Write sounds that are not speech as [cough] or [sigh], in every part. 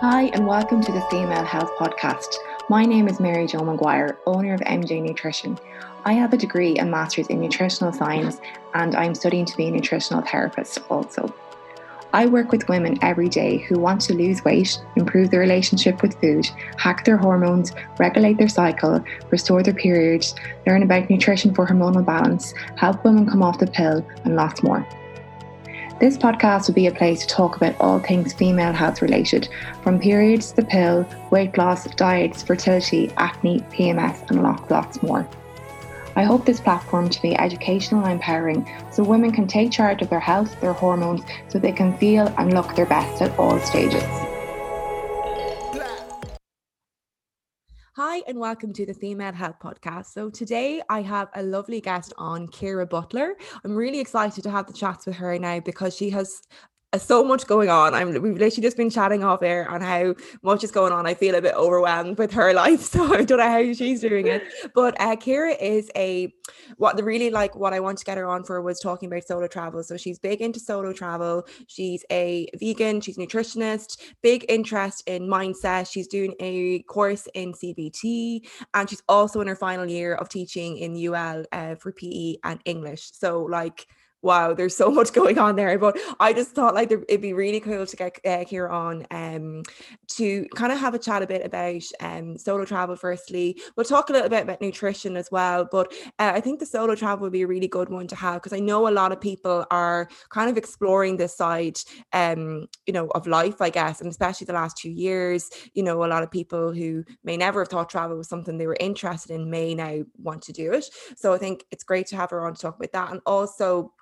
Hi, and welcome to the Female Health Podcast. My name is Mary Jo McGuire, owner of MJ Nutrition. I have a degree and master's in nutritional science, and I'm studying to be a nutritional therapist also. I work with women every day who want to lose weight, improve their relationship with food, hack their hormones, regulate their cycle, restore their periods, learn about nutrition for hormonal balance, help women come off the pill, and lots more. This podcast will be a place to talk about all things female health related, from periods, the pill, weight loss, diets, fertility, acne, PMS, and lots, lots more. I hope this platform to be educational and empowering so women can take charge of their health, their hormones, so they can feel and look their best at all stages. Hi, and welcome to the Female Health Podcast. So, today I have a lovely guest on, Ciara Butler. I'm really excited to have the chats with her now because she has so much going on. I'm we've literally just been chatting off air on how much is going on. I feel a bit overwhelmed with her [laughs] life, so I don't know how she's doing it. But uh, Ciara is a what the really like what I want to get her on for was talking about solo travel. So she's big into solo travel. She's a vegan. She's a nutritionist. Big interest in mindset. She's doing a course in CBT, and she's also in her final year of teaching in UL uh, for PE and English. So like wow, there's so [laughs] much going on there. But I just thought like it'd be really cool to get uh, here on um, to kind of have a chat a bit about um, solo travel. Firstly, we'll talk a little bit about nutrition as well. But uh, I think the solo travel would be a really good one to have because I know a lot of people are kind of exploring this side, um, you know, of life, I guess, and especially the last two years. You know, a lot of people who may never have thought travel was something they were interested in may now want to do it. So I think it's great to have her on to talk about that, and also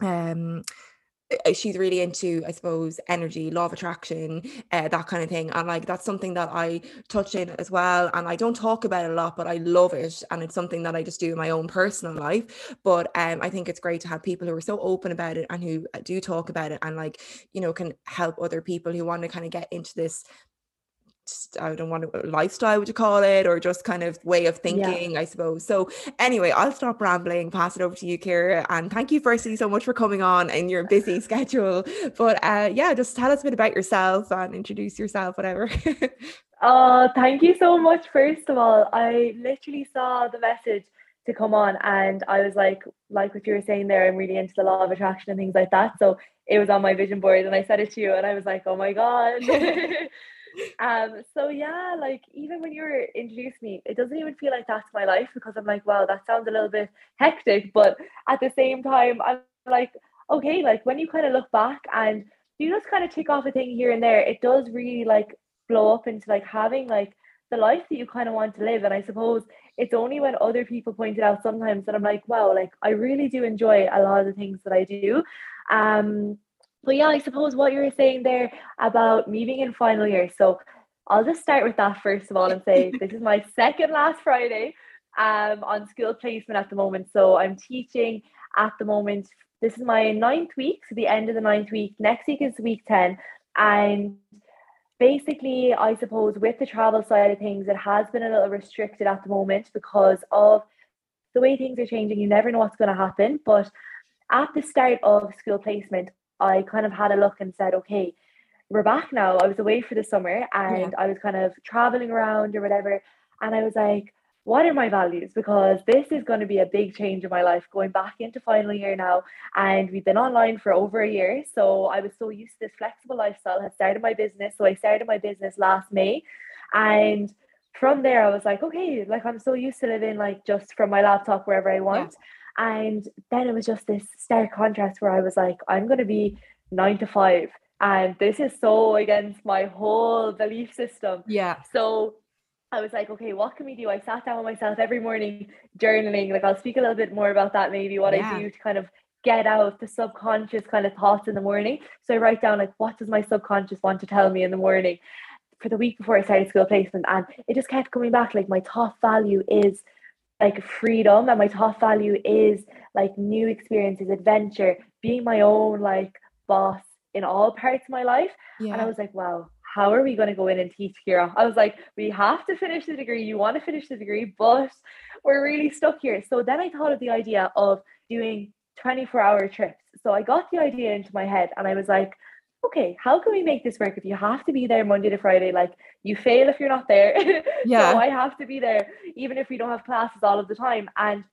um she's really into i suppose energy law of attraction uh, that kind of thing and like that's something that i touch in as well and i don't talk about it a lot but i love it and it's something that i just do in my own personal life but um i think it's great to have people who are so open about it and who uh, do talk about it and like you know can help other people who want to kind of get into this I don't want to lifestyle, would you call it, or just kind of way of thinking, yeah. I suppose. So anyway, I'll stop rambling, pass it over to you, Ciara, and thank you firstly so much for coming on in your busy [laughs] schedule. But uh, yeah, just tell us a bit about yourself and introduce yourself, whatever. [laughs] oh, thank you so much. First of all, I literally saw the message to come on, and I was like, like what you were saying there, I'm really into the law of attraction and things like that. So it was on my vision board, and I said it to you, and I was like, oh my god. [laughs] um so yeah like even when you were introduced me it doesn't even feel like that's my life because i'm like wow that sounds a little bit hectic but at the same time i'm like okay like when you kind of look back and you just kind of tick off a thing here and there it does really like blow up into like having like the life that you kind of want to live. And i suppose it's only when other people point it out sometimes that i'm like wow like i really do enjoy a lot of the things that i do. Um but yeah, I suppose what you were saying there about me being in final year. So I'll just start with that first of all and say this is my second last Friday um, on school placement at the moment. So I'm teaching at the moment. This is my ninth week, so the end of the ninth week. Next week is week 10. And basically, I suppose with the travel side of things, it has been a little restricted at the moment because of the way things are changing. You never know what's going to happen. But at the start of school placement, I kind of had a look and said, okay, we're back now. I was away for the summer and yeah. I was kind of traveling around or whatever. And I was like, what are my values? Because this is going to be a big change in my life going back into final year now. And we've been online for over a year. So I was so used to this flexible lifestyle, had started my business. So I started my business last May. And from there, I was like, okay, like I'm so used to living like just from my laptop wherever I want. Yeah. And then it was just this stark contrast where I was like, I'm going to be nine to five. And this is so against my whole belief system. Yeah. So I was like, okay, what can we do? I sat down with myself every morning journaling. Like, I'll speak a little bit more about that, maybe what yeah. I do to kind of get out the subconscious kind of thoughts in the morning. So I write down, like, what does my subconscious want to tell me in the morning? For the week before I started school placement, and it just kept coming back. Like, my top value is like freedom and my top value is like new experiences adventure being my own like boss in all parts of my life yeah. and i was like wow how are we going to go in and teach Ciara? I was like, we have to finish the degree. You want to finish the degree, but we're really stuck here. So then I thought of the idea of doing 24 hour trips. So I got the idea into my head and I was like, okay, how can we make this work? If you have to be there Monday to Friday, like you fail if you're not there. [laughs] Yeah. so I have to be there, even if we don't have classes all of the time. And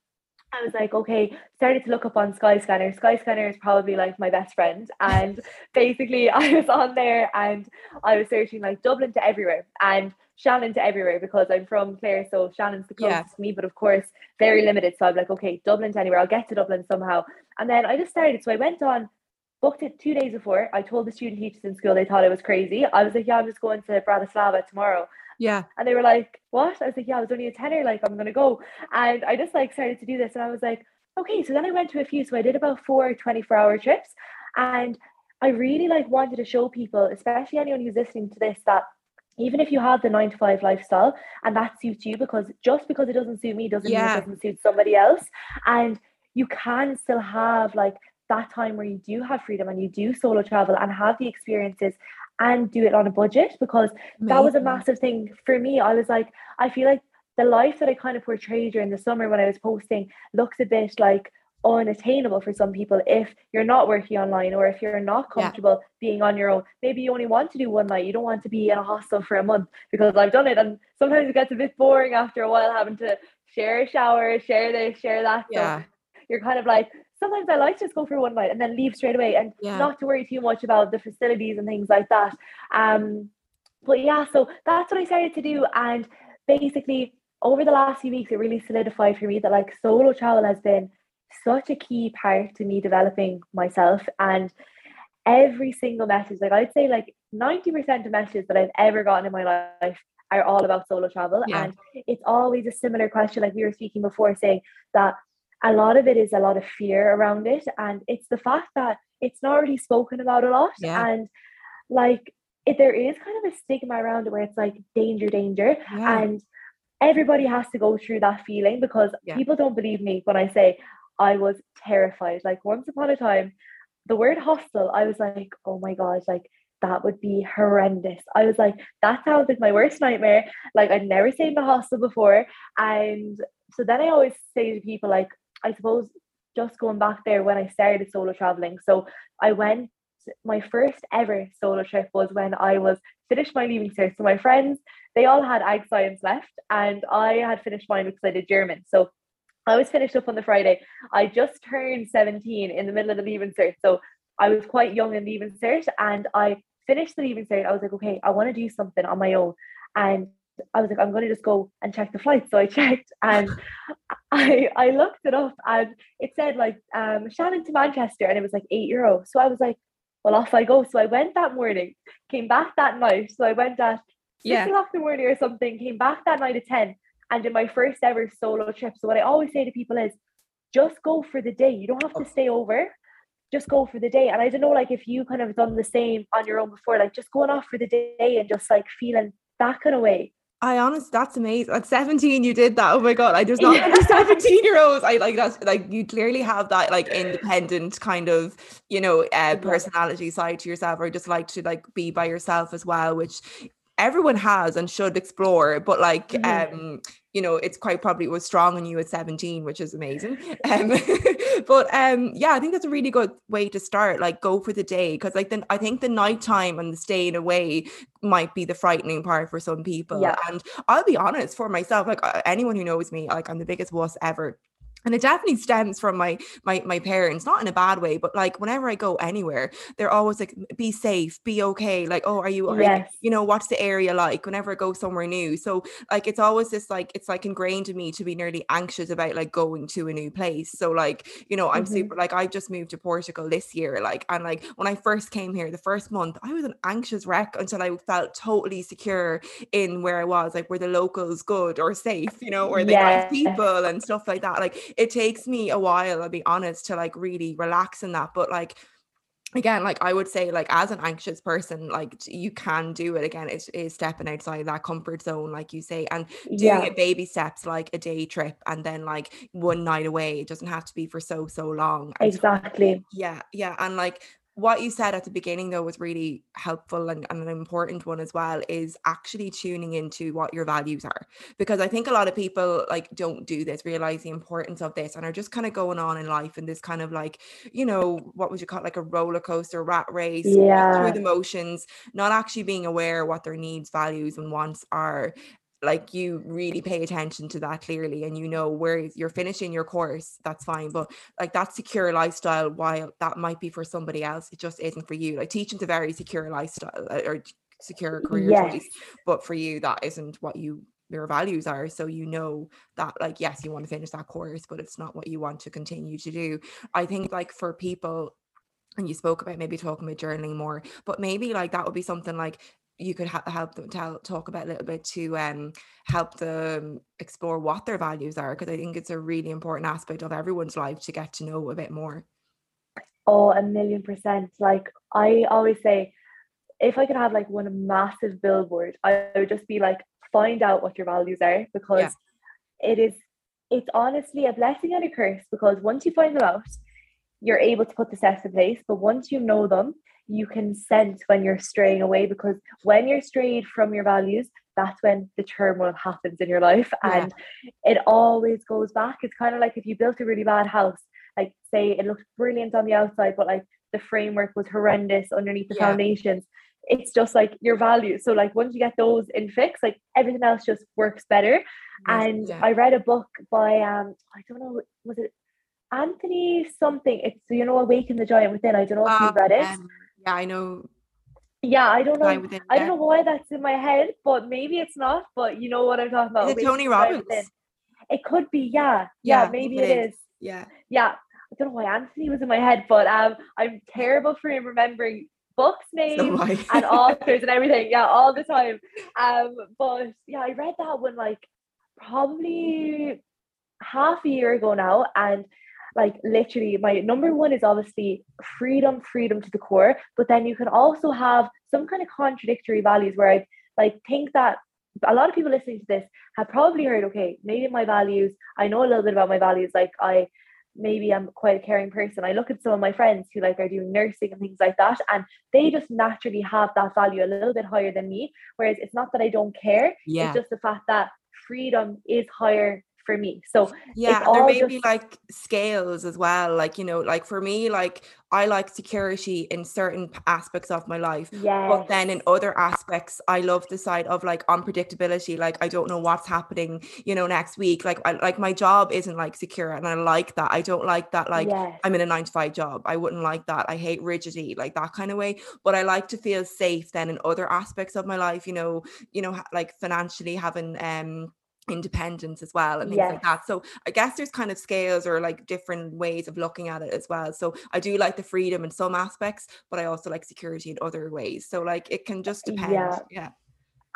I was like, okay, started to look up on Skyscanner. Skyscanner is probably like my best friend. And [laughs] basically, I was on there and I was searching like Dublin to everywhere and Shannon to everywhere because I'm from Clare. So Shannon's the closest Yeah. to me, but of course, very limited. So I'm like, okay, Dublin to anywhere. I'll get to Dublin somehow. And then I just started. So I went on, booked it two days before. I told the student teachers in school they thought I was crazy. I was like, yeah, I'm just going to Bratislava tomorrow. Yeah. And they were like, What? I was like, Yeah, I was only a tenner, like I'm gonna go. And I just like started to do this and I was like, okay, so then I went to a few. So I did about four 24 hour trips. And I really like wanted to show people, especially anyone who's listening to this, that even if you have the nine to five lifestyle and that suits you, because just because it doesn't suit me doesn't mean it doesn't suit somebody else. And you can still have like that time where you do have freedom and you do solo travel and have the experiences and do it on a budget because that was a massive thing for me. I was like, I feel like the life that I kind of portrayed during the summer when I was posting looks a bit like unattainable for some people if you're not working online or if you're not Yeah. comfortable being on your own. Maybe you only want to do one night, you don't want to be in a hostel for a month because I've done it and sometimes it gets a bit boring after a while having to share a shower, share this, share that. So Yeah. you're kind of like, sometimes I like to just go for one night and then leave straight away and Yeah. not to worry too much about the facilities and things like that. Um, but yeah, so that's what I started to do. And basically, over the last few weeks, it really solidified for me that like solo travel has been such a key part to me developing myself. And every single message, like I'd say, like 90% of messages that I've ever gotten in my life are all about solo travel. Yeah. And it's always a similar question, like we were speaking before, saying that a lot of it is a lot of fear around it. And it's the fact that it's not really spoken about a lot. Yeah. And like it, there is kind of a stigma around it where it's like danger, danger. Yeah. And everybody has to go through that feeling because Yeah. people don't believe me when I say I was terrified. Like once upon a time, the word hostel, I was like, oh my gosh, like that would be horrendous. I was like, that sounds like my worst nightmare. Like I'd never stayed in a hostel before. And so then I always say to people, like, I suppose just going back there when I started solo traveling. So I went, my first ever solo trip was when I was finished my leaving cert. So my friends, they all had ag science left, and I had finished mine because I did German. So I was finished up on the Friday. I just turned 17 in the middle of the leaving cert. So I was quite young in leaving cert and I finished the leaving cert. I was like, okay, I want to do something on my own. And I was like, I'm going to just go and check the flights. So I [laughs] checked and I I looked it up and it said like um Shannon to Manchester and it was like eight euro. So I was like, well, off I go. So I went that morning, came back that night. So I went at six Yeah. o'clock in the morning or something, came back that night at 10 and did my first ever solo trip. So what I always say to people is just go for the day. You don't have to stay over. Just go for the day. And I don't know, like if you kind of done the same on your own before, like just going off for the day and just like feeling that kind of way. I honest, that's amazing. At 17, you did that. Oh my god, I just not Yeah. [laughs] 17 year olds. I like that's like you clearly have that like independent kind of you know uh, personality side to yourself, or just like to like be by yourself as well, which everyone has and should explore. But like Mhm. um, you know, it's quite probably was strong in you at 17, which is amazing. [laughs] [laughs] Um, but um, yeah, I think that's a really good way to start. Like go for the day because like then I think the nighttime and the staying away might be the frightening part for some people. Yeah. And I'll be honest for myself, like uh, anyone who knows me, like I'm the biggest wuss ever. And it definitely stems from my my my parents, not in a bad way, but like whenever I go anywhere, they're always like, "Be safe, be okay." Like, "Oh, are you? Are you Yes. you know, what's the area like?" Whenever I go somewhere new, so like it's always this like it's like ingrained in me to be nearly anxious about like going to a new place. So like you know, I'm Mhm. super like I just moved to Portugal this year, like and like when I first came here, the first month, I was an anxious wreck until I felt totally secure in where I was, like were the locals good or safe, you know, were they nice people and stuff like that. Like it takes me a while, I'll be honest, to like really relax in that. But like again, like I would say, like as an anxious person, like you can do it again. It's stepping outside that comfort zone, like you say, and doing Yeah. it baby steps, like a day trip and then like one night away. It doesn't have to be for so so long. And Exactly. yeah, yeah. And like what you said at the beginning though was really helpful and, and, an important one as well is actually tuning into what your values are because i think a lot of people like don't do this realize the importance of this and are just kind of going on in life in this kind of like you know what would you call it like a roller coaster rat race yeah. through the motions not actually being aware what their needs values and wants are like you really pay attention to that clearly and you know where you're finishing your course that's fine but like that secure lifestyle while that might be for somebody else it just isn't for you like teaching's a very secure lifestyle uh, or secure career yes. choice but for you that isn't what you your values are so you know that like yes you want to finish that course but it's not what you want to continue to do i think like for people and you spoke about maybe talking about journaling more but maybe like that would be something like you could ha- help them tell talk about a little bit to um help them explore what their values are because I think it's a really important aspect of everyone's life to get to know a bit more. Oh, a million percent. Like I always say, if I could have like one massive billboard, I would just be like, find out what your values are because yeah. it is it's honestly a blessing and a curse because once you find them out, you're able to put the steps in place. But once you know them, you can sense when you're straying away because when you're strayed from your values, that's when the turmoil happens in your life. Yeah. And it always goes back. It's kind of like if you built a really bad house, like say it looked brilliant on the outside, but like the framework was horrendous underneath the yeah. foundations. It's just like your values. So like once you get those in fix, like everything else just works better. Yes, and yeah. I read a book by um I don't know was it Anthony something. It's you know Awaken the Giant Within. I don't know if um, you've read it. Um, yeah, I know. Yeah, I don't know. I don't know why that's in my head, but maybe it's not. But you know what I'm talking about. Is it Tony Robbins? It could be, yeah. Yeah, yeah maybe it is. is. Yeah. Yeah. I don't know why Anthony was in my head, but um I'm terrible for remembering books [laughs] names so and [laughs] authors and everything. Yeah, all the time. Um, but yeah, I read that one like probably half a year ago now, and like literally my number one is obviously freedom freedom to the core but then you can also have some kind of contradictory values where i like think that a lot of people listening to this have probably heard okay maybe my values i know a little bit about my values like i maybe i'm quite a caring person i look at some of my friends who like are doing nursing and things like that and they just naturally have that value a little bit higher than me whereas it's not that i don't care yeah. it's just the fact that freedom is higher for me. So yeah, there may just... be like scales as well. Like, you know, like for me, like I like security in certain aspects of my life. Yeah. But then in other aspects, I love the side of like unpredictability. Like I don't know what's happening, you know, next week. Like I like my job isn't like secure and I like that. I don't like that like yes. I'm in a nine to five job. I wouldn't like that. I hate rigidity, like that kind of way. But I like to feel safe then in other aspects of my life, you know, you know, like financially having um independence as well and things yes. like that. So i guess there's kind of scales or like different ways of looking at it as well. So i do like the freedom in some aspects but i also like security in other ways. So like it can just depend. Yeah. Yeah.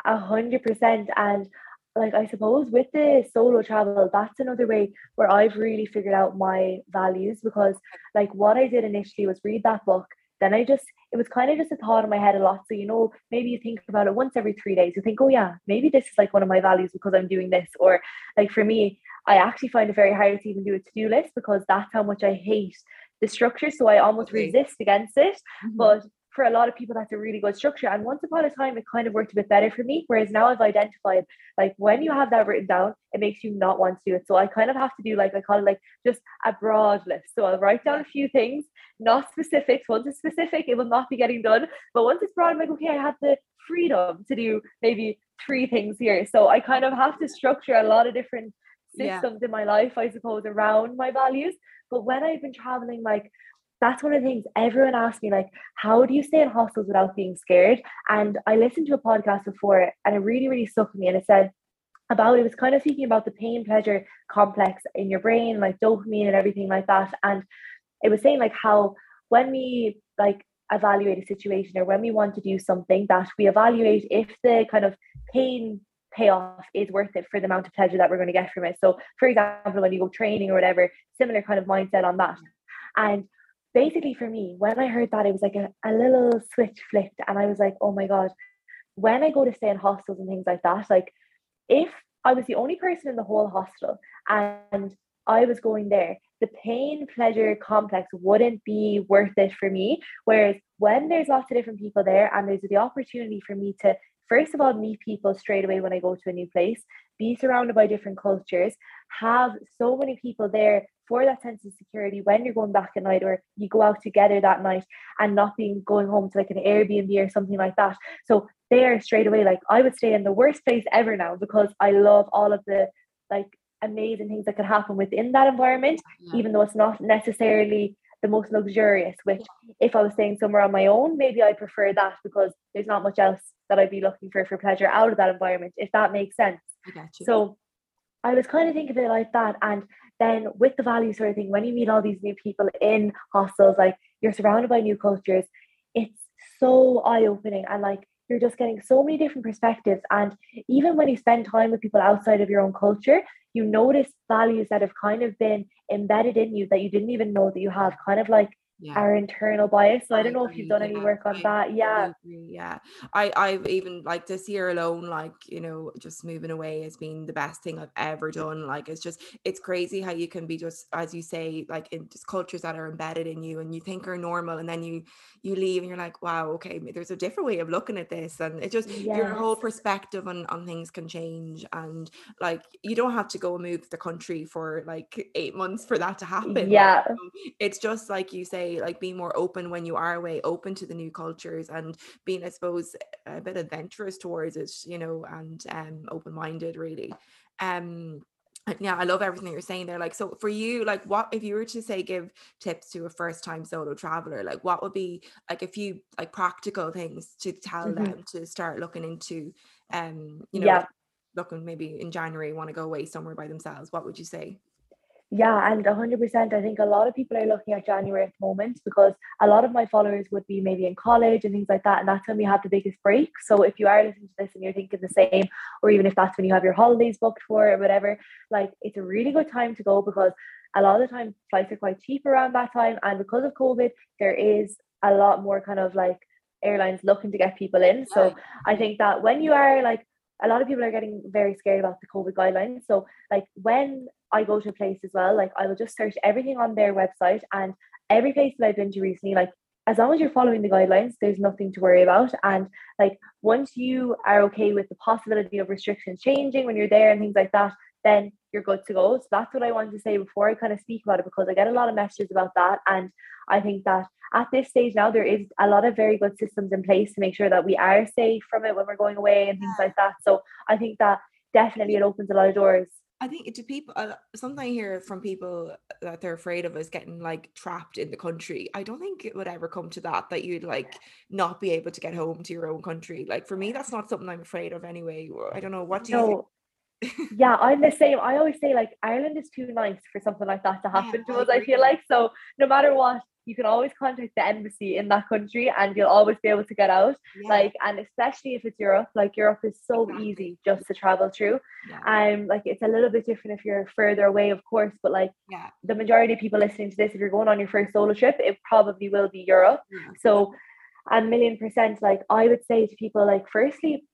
A hundred percent and like i suppose with the solo travel that's another way where i've really figured out my values because like what i did initially was read that book then I just it was kind of just a thought in my head a lot. So you know, maybe you think about it once every three days. You think, oh yeah, maybe this is like one of my values because I'm doing this. Or like for me, I actually find it very hard to even do a to-do list because that's how much I hate the structure. So I almost resist against it. Mm-hmm. But for a lot of people that's a really good structure. And once upon a time it kind of worked a bit better for me whereas now i've identified like when you have that written down it makes you not want to do it. So i kind of have to do like i call it like just a broad list. So i'll write down a few things not specifics once it's specific it will not be getting done. But once it's broad i'm like okay i have the freedom to do maybe three things here. So i kind of have to structure a lot of different systems yeah. in my life i suppose around my values. But when i've been traveling like that's one of the things everyone asks me like how do you stay in hostels without being scared? And i listened to a podcast before and it really really stuck with me. And it said about it was kind of speaking about the pain pleasure complex in your brain like dopamine and everything like that. And it was saying like how when we like evaluate a situation or when we want to do something that we evaluate if the kind of pain payoff is worth it for the amount of pleasure that we're going to get from it. So for example when you go training or whatever similar kind of mindset on that. And basically for me, when I heard that, it was like a, a little switch flipped, and I was like, oh my God, when I go to stay in hostels and things like that, like if I was the only person in the whole hostel and I was going there, the pain pleasure complex wouldn't be worth it for me. Whereas when there's lots of different people there and there's the opportunity for me to first of all meet people straight away when I go to a new place, be surrounded by different cultures, have so many people there for that sense of security when you're going back at night or you go out together that night and not being going home to like an Airbnb or something like that. So there straight away, like I would stay in the worst place ever now because I love all of the like amazing things that could happen within that environment, yeah. even though it's not necessarily the most luxurious. Which, if I was staying somewhere on my own, maybe I'd prefer that because there's not much else that I'd be looking for for pleasure out of that environment, if that makes sense. I So I was kind of thinking of it like that. And then with the value sort of thing, when you meet all these new people in hostels, like you're surrounded by new cultures, it's so eye-opening and like you're just getting so many different perspectives. And even when you spend time with people outside of your own culture, you notice values that have kind of been embedded in you that you didn't even know that you have, kind of like yeah. our internal bias. So I, I don't know agree, if you've done yeah, any work on I, that. Yeah. yeah. I, I've even like this year alone, like, you know, just moving away has been the best thing I've ever done. Like it's just it's crazy how you can be just as you say, like in just cultures that are embedded in you and you think are normal and then you you leave and you're like, wow, okay, there's a different way of looking at this. And it just yes. your whole perspective on, on things can change. And like you don't have to go and move the country for like eight months for that to happen. Yeah. Like, it's just like you say like being more open when you are away open to the new cultures and being i suppose a bit adventurous towards it you know and um open-minded really um yeah i love everything you're saying there like so for you like what if you were to say give tips to a first time solo traveler like what would be like a few like practical things to tell mm-hmm. them to start looking into um you know yeah. looking maybe in january want to go away somewhere by themselves what would you say yeah, and 100%. I think a lot of people are looking at January at the moment because a lot of my followers would be maybe in college and things like that. And that's when we have the biggest break. So if you are listening to this and you're thinking the same, or even if that's when you have your holidays booked for or whatever, like it's a really good time to go because a lot of the time flights are quite cheap around that time. And because of COVID, there is a lot more kind of like airlines looking to get people in. So I think that when you are like, a lot of people are getting very scared about the COVID guidelines. So, like, when I go to a place as well, like I will just search everything on their website and every place that I've been to recently, like as long as you're following the guidelines, there's nothing to worry about. And like once you are okay with the possibility of restrictions changing when you're there and things like that, then you're good to go. So that's what I wanted to say before I kind of speak about it because I get a lot of messages about that. And I think that at this stage now there is a lot of very good systems in place to make sure that we are safe from it when we're going away and things like that. So I think that definitely it opens a lot of doors I think to people, uh, something I hear from people that they're afraid of is getting like trapped in the country. I don't think it would ever come to that, that you'd like not be able to get home to your own country. Like for me, that's not something I'm afraid of anyway. I don't know. What do no. you yeah, I'm the same. I always say like Ireland is too nice for something like that to [laughs] happen yeah, to us. I feel like so no matter what, you can always contact the embassy in that country and you'll always be able to get out yeah. like and especially if it's europe like europe is so exactly. easy just to travel through yeah. um like it's a little bit different if you're further away of course but like yeah the majority of people listening to this if you're going on your first solo trip it probably will be europe yeah. so a million percent like i would say to people like firstly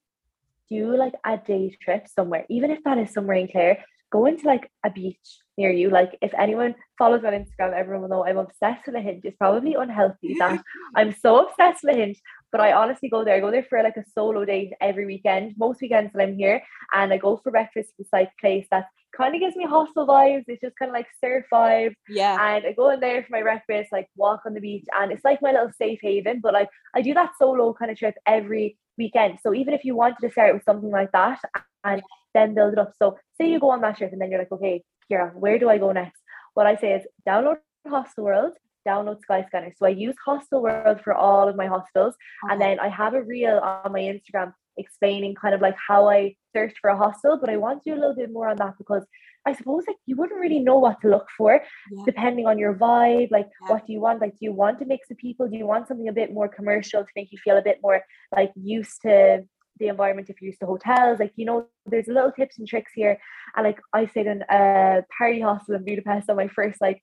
do like a day trip somewhere even if that is somewhere in clare go into like a beach near you. Like if anyone follows me on Instagram, everyone will know I'm obsessed with Lahinch. It's probably unhealthy that I'm so obsessed with Lahinch. But I honestly go there. I go there for like a solo date every weekend, most weekends that I'm here, and I go for breakfast to like place that kind of gives me hostel vibes. It's just kind of like surf vibes. Yeah. And I go in there for my breakfast, like walk on the beach, and it's like my little safe haven. But like I do that solo kind of trip every weekend. So even if you wanted to start with something like that and then build it up. So say you go on that trip and then you're like, okay, Ciara, where do I go next? What I say is download Hostel World, download Skyscanner. So I use Hostel World for all of my hostels. And then I have a reel on my Instagram explaining kind of like how I searched for a hostel, but I want to do a little bit more on that because I suppose like you wouldn't really know what to look for yeah. depending on your vibe. Like, yeah. what do you want? Like, do you want a mix of people? Do you want something a bit more commercial to make you feel a bit more like used to the environment if you're used to hotels? Like, you know, there's little tips and tricks here. And like, I stayed in a party hostel in Budapest on my first like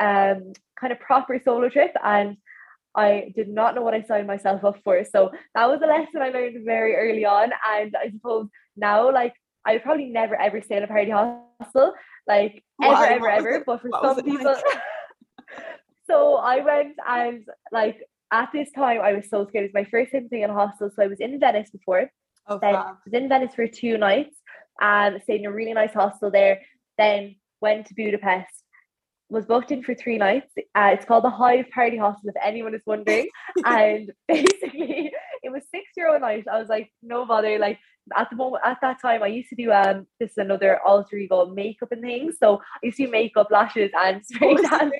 um kind of proper solo trip, and I did not know what I signed myself up for. So that was a lesson I learned very early on. And I suppose now, like I would probably never ever stay in a party hostel, like Why? ever, ever, ever. But for what some people, like? [laughs] so I went and like at this time I was so scared. It was my first time staying in a hostel. So I was in Venice before. Oh, Then. I was in Venice for two nights and stayed in a really nice hostel there. Then went to Budapest. Was booked in for three nights. Uh, it's called the Hive Party Hostel, if anyone is wondering. [laughs] and [laughs] basically, it was six euro a night. I was like, no bother. Like at the moment, at that time, I used to do um this is another alter ego makeup and things. So I used to do makeup, lashes, and spray tan.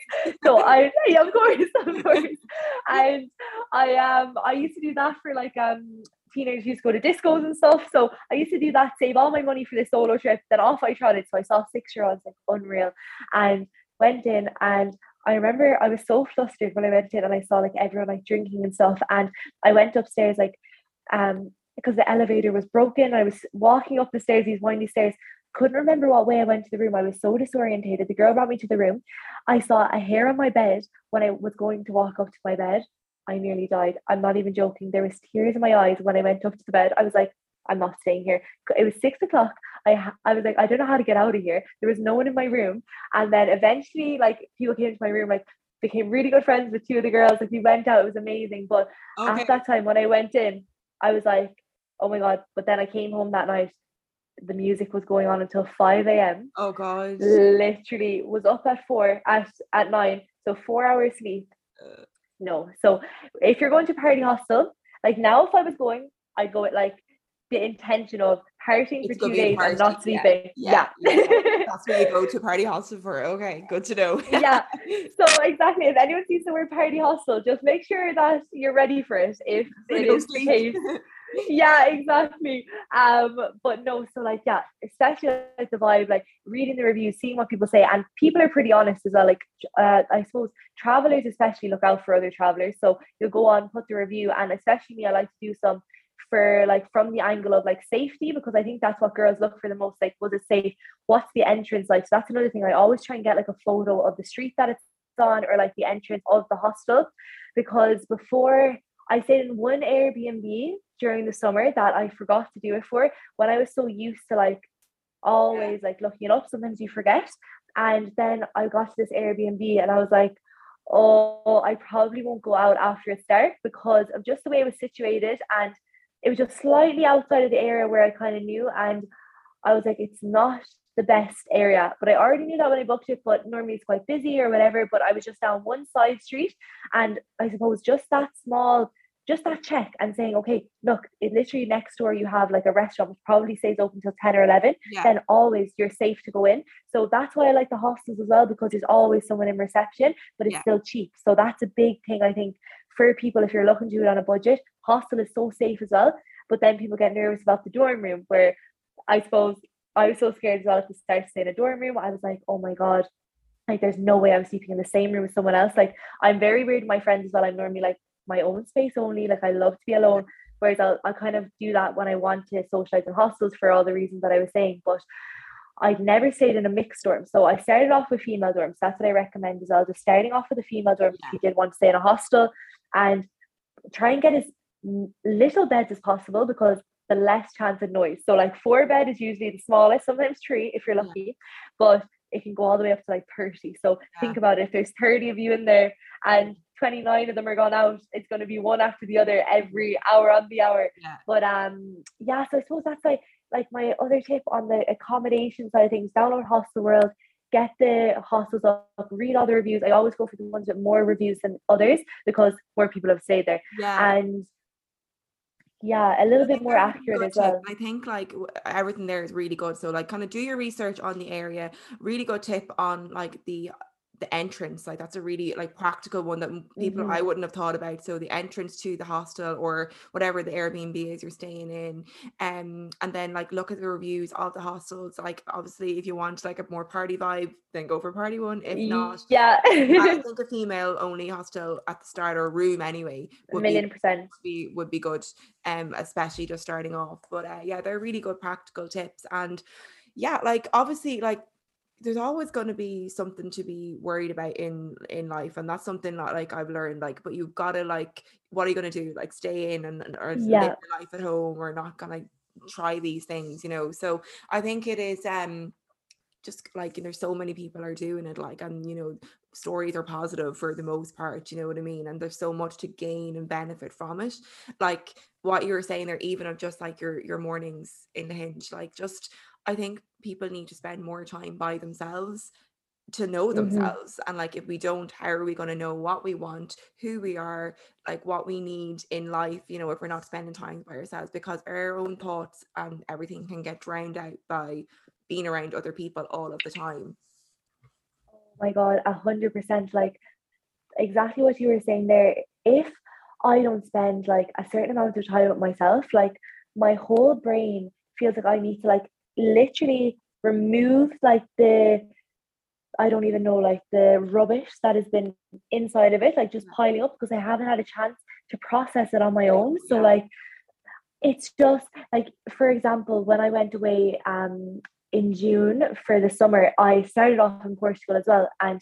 So I, yeah, of course, of course. And I um I used to do that for like um teenagers used to go to discos and stuff. So I used to do that, save all my money for the solo trip. Then off I trotted. So I saw six year olds like unreal, and went in and. I remember I was so flustered when I went in and I saw like everyone like drinking and stuff. And I went upstairs like um because the elevator was broken. I was walking up the stairs, these windy stairs, couldn't remember what way I went to the room. I was so disorientated. The girl brought me to the room. I saw a hair on my bed when I was going to walk up to my bed. I nearly died. I'm not even joking. There was tears in my eyes when I went up to the bed. I was like, I'm not staying here. It was six o'clock. I I was like, I don't know how to get out of here. There was no one in my room. And then eventually, like people came to my room, like became really good friends with two of the girls. Like we went out. It was amazing. But Okay. at that time when I went in, I was like, oh my god. But then I came home that night. The music was going on until 5 a.m. Oh god. Literally was up at four at at nine. So four hours sleep. Uh. No. So if you're going to party hostel, like now if I was going, I'd go with like the intention of partying for two days and not party, yeah, sleeping. yeah, Yeah. [laughs] That's what you go to party hostel for. Okay, good to know. yeah. [laughs] So exactly. If anyone sees the word party hostel, just make sure that you're ready for it if [laughs] it is the case. Yeah exactly. Um but no so like yeah especially like the vibe like reading the reviews seeing what people say and people are pretty honest as well like uh, i suppose travelers especially look out for other travelers so you'll go on put the review and especially me i like to do some for like from the angle of like safety because i think that's what girls look for the most like was it safe? What's the entrance like? So that's another thing i always try and get like a photo of the street that it's on or like the entrance of the hostel because before I stayed in one Airbnb during the summer that I forgot to do it for when I was so used to like always like looking it up. Sometimes you forget. And then I got to this Airbnb and I was like, oh, I probably won't go out after it's dark because of just the way it was situated. And it was just slightly outside of the area where I kind of knew. And I was like, it's not the best area. But I already knew that when I booked it, but normally it's quite busy or whatever. But I was just down one side street. And I suppose just that small, just that check and saying, okay, look, it literally next door you have like a restaurant which probably stays open till 10 or 11. Yeah. Then always you're safe to go in. So that's why I like the hostels as well, because there's always someone in reception, but it's Yeah. still cheap. So that's a big thing, I think, for people if you're looking to do it on a budget. Hostel is so safe as well. But then people get nervous about the dorm room where I suppose I was so scared as well to start to stay in a dorm room. I was like, oh my God, like there's no way I'm sleeping in the same room with someone else. Like I'm very weird with my friends as well. I'm normally like my own space only. Like I love to be alone. Whereas I'll, I'll kind of do that when I want to socialize in hostels for all the reasons that I was saying. But I'd never stayed in a mixed dorm. So I started off with female dorms. That's what I recommend as well. Just starting off with a female dorm if you did want to stay in a hostel and try and get as little beds as possible because the less chance of noise. So like four bed is usually the smallest, sometimes three if you're Yeah. lucky, but it can go all the way up to like 30. So think about it. If there's 30 of you in there and 29 of them are gone out, it's going to be one after the other every hour on the hour. Yeah. But um yeah, so I suppose that's like like my other tip on the accommodation side of things, download Hostel World, get the hostels up, read all the reviews. I always go for the ones with more reviews than others because more people have stayed there. Yeah. And yeah, a little bit more accurate as well. I think like everything there is really good. So like kind of do your research on the area. Really good tip on like the the entrance. Like that's a really like practical one that people Mhm. I wouldn't have thought about. So the entrance to the hostel or whatever the Airbnb is you're staying in. Um and then like look at the reviews of the hostels. Like obviously if you want like a more party vibe, then go for party one. If not, yeah, I [laughs] think a female only hostel at the start or room anyway a would be million percent. would be would be good um especially just starting off but uh, yeah they're really good practical tips and yeah like obviously like there's always going to be something to be worried about in in life and that's something that like I've learned like but you've got to like what are you going to do? Like stay in and and- or Yeah. live your life at home or not gonna try these things you know? So i think it is um just like you know so many people are doing it like and you know stories are positive for the most part you know what i mean? And there's so much to gain and benefit from it. Like what you were saying there even of just like your your mornings in the hinge like just i think people need to spend more time by themselves to know Mhm. themselves and like if we don't how are we going to know what we want who we are like what we need in life you know if we're not spending time by ourselves because our own thoughts and everything can get drowned out by being around other people all of the time Oh my God, a hundred percent. Like exactly what you were saying there. If I don't spend like a certain amount of time with myself, like my whole brain feels like I need to like literally remove like the I don't even know like the rubbish that has been inside of it, like just piling up because I haven't had a chance to process it on my own. So like it's just like for example, when I went away um in June for the summer, I started off in Portugal as well and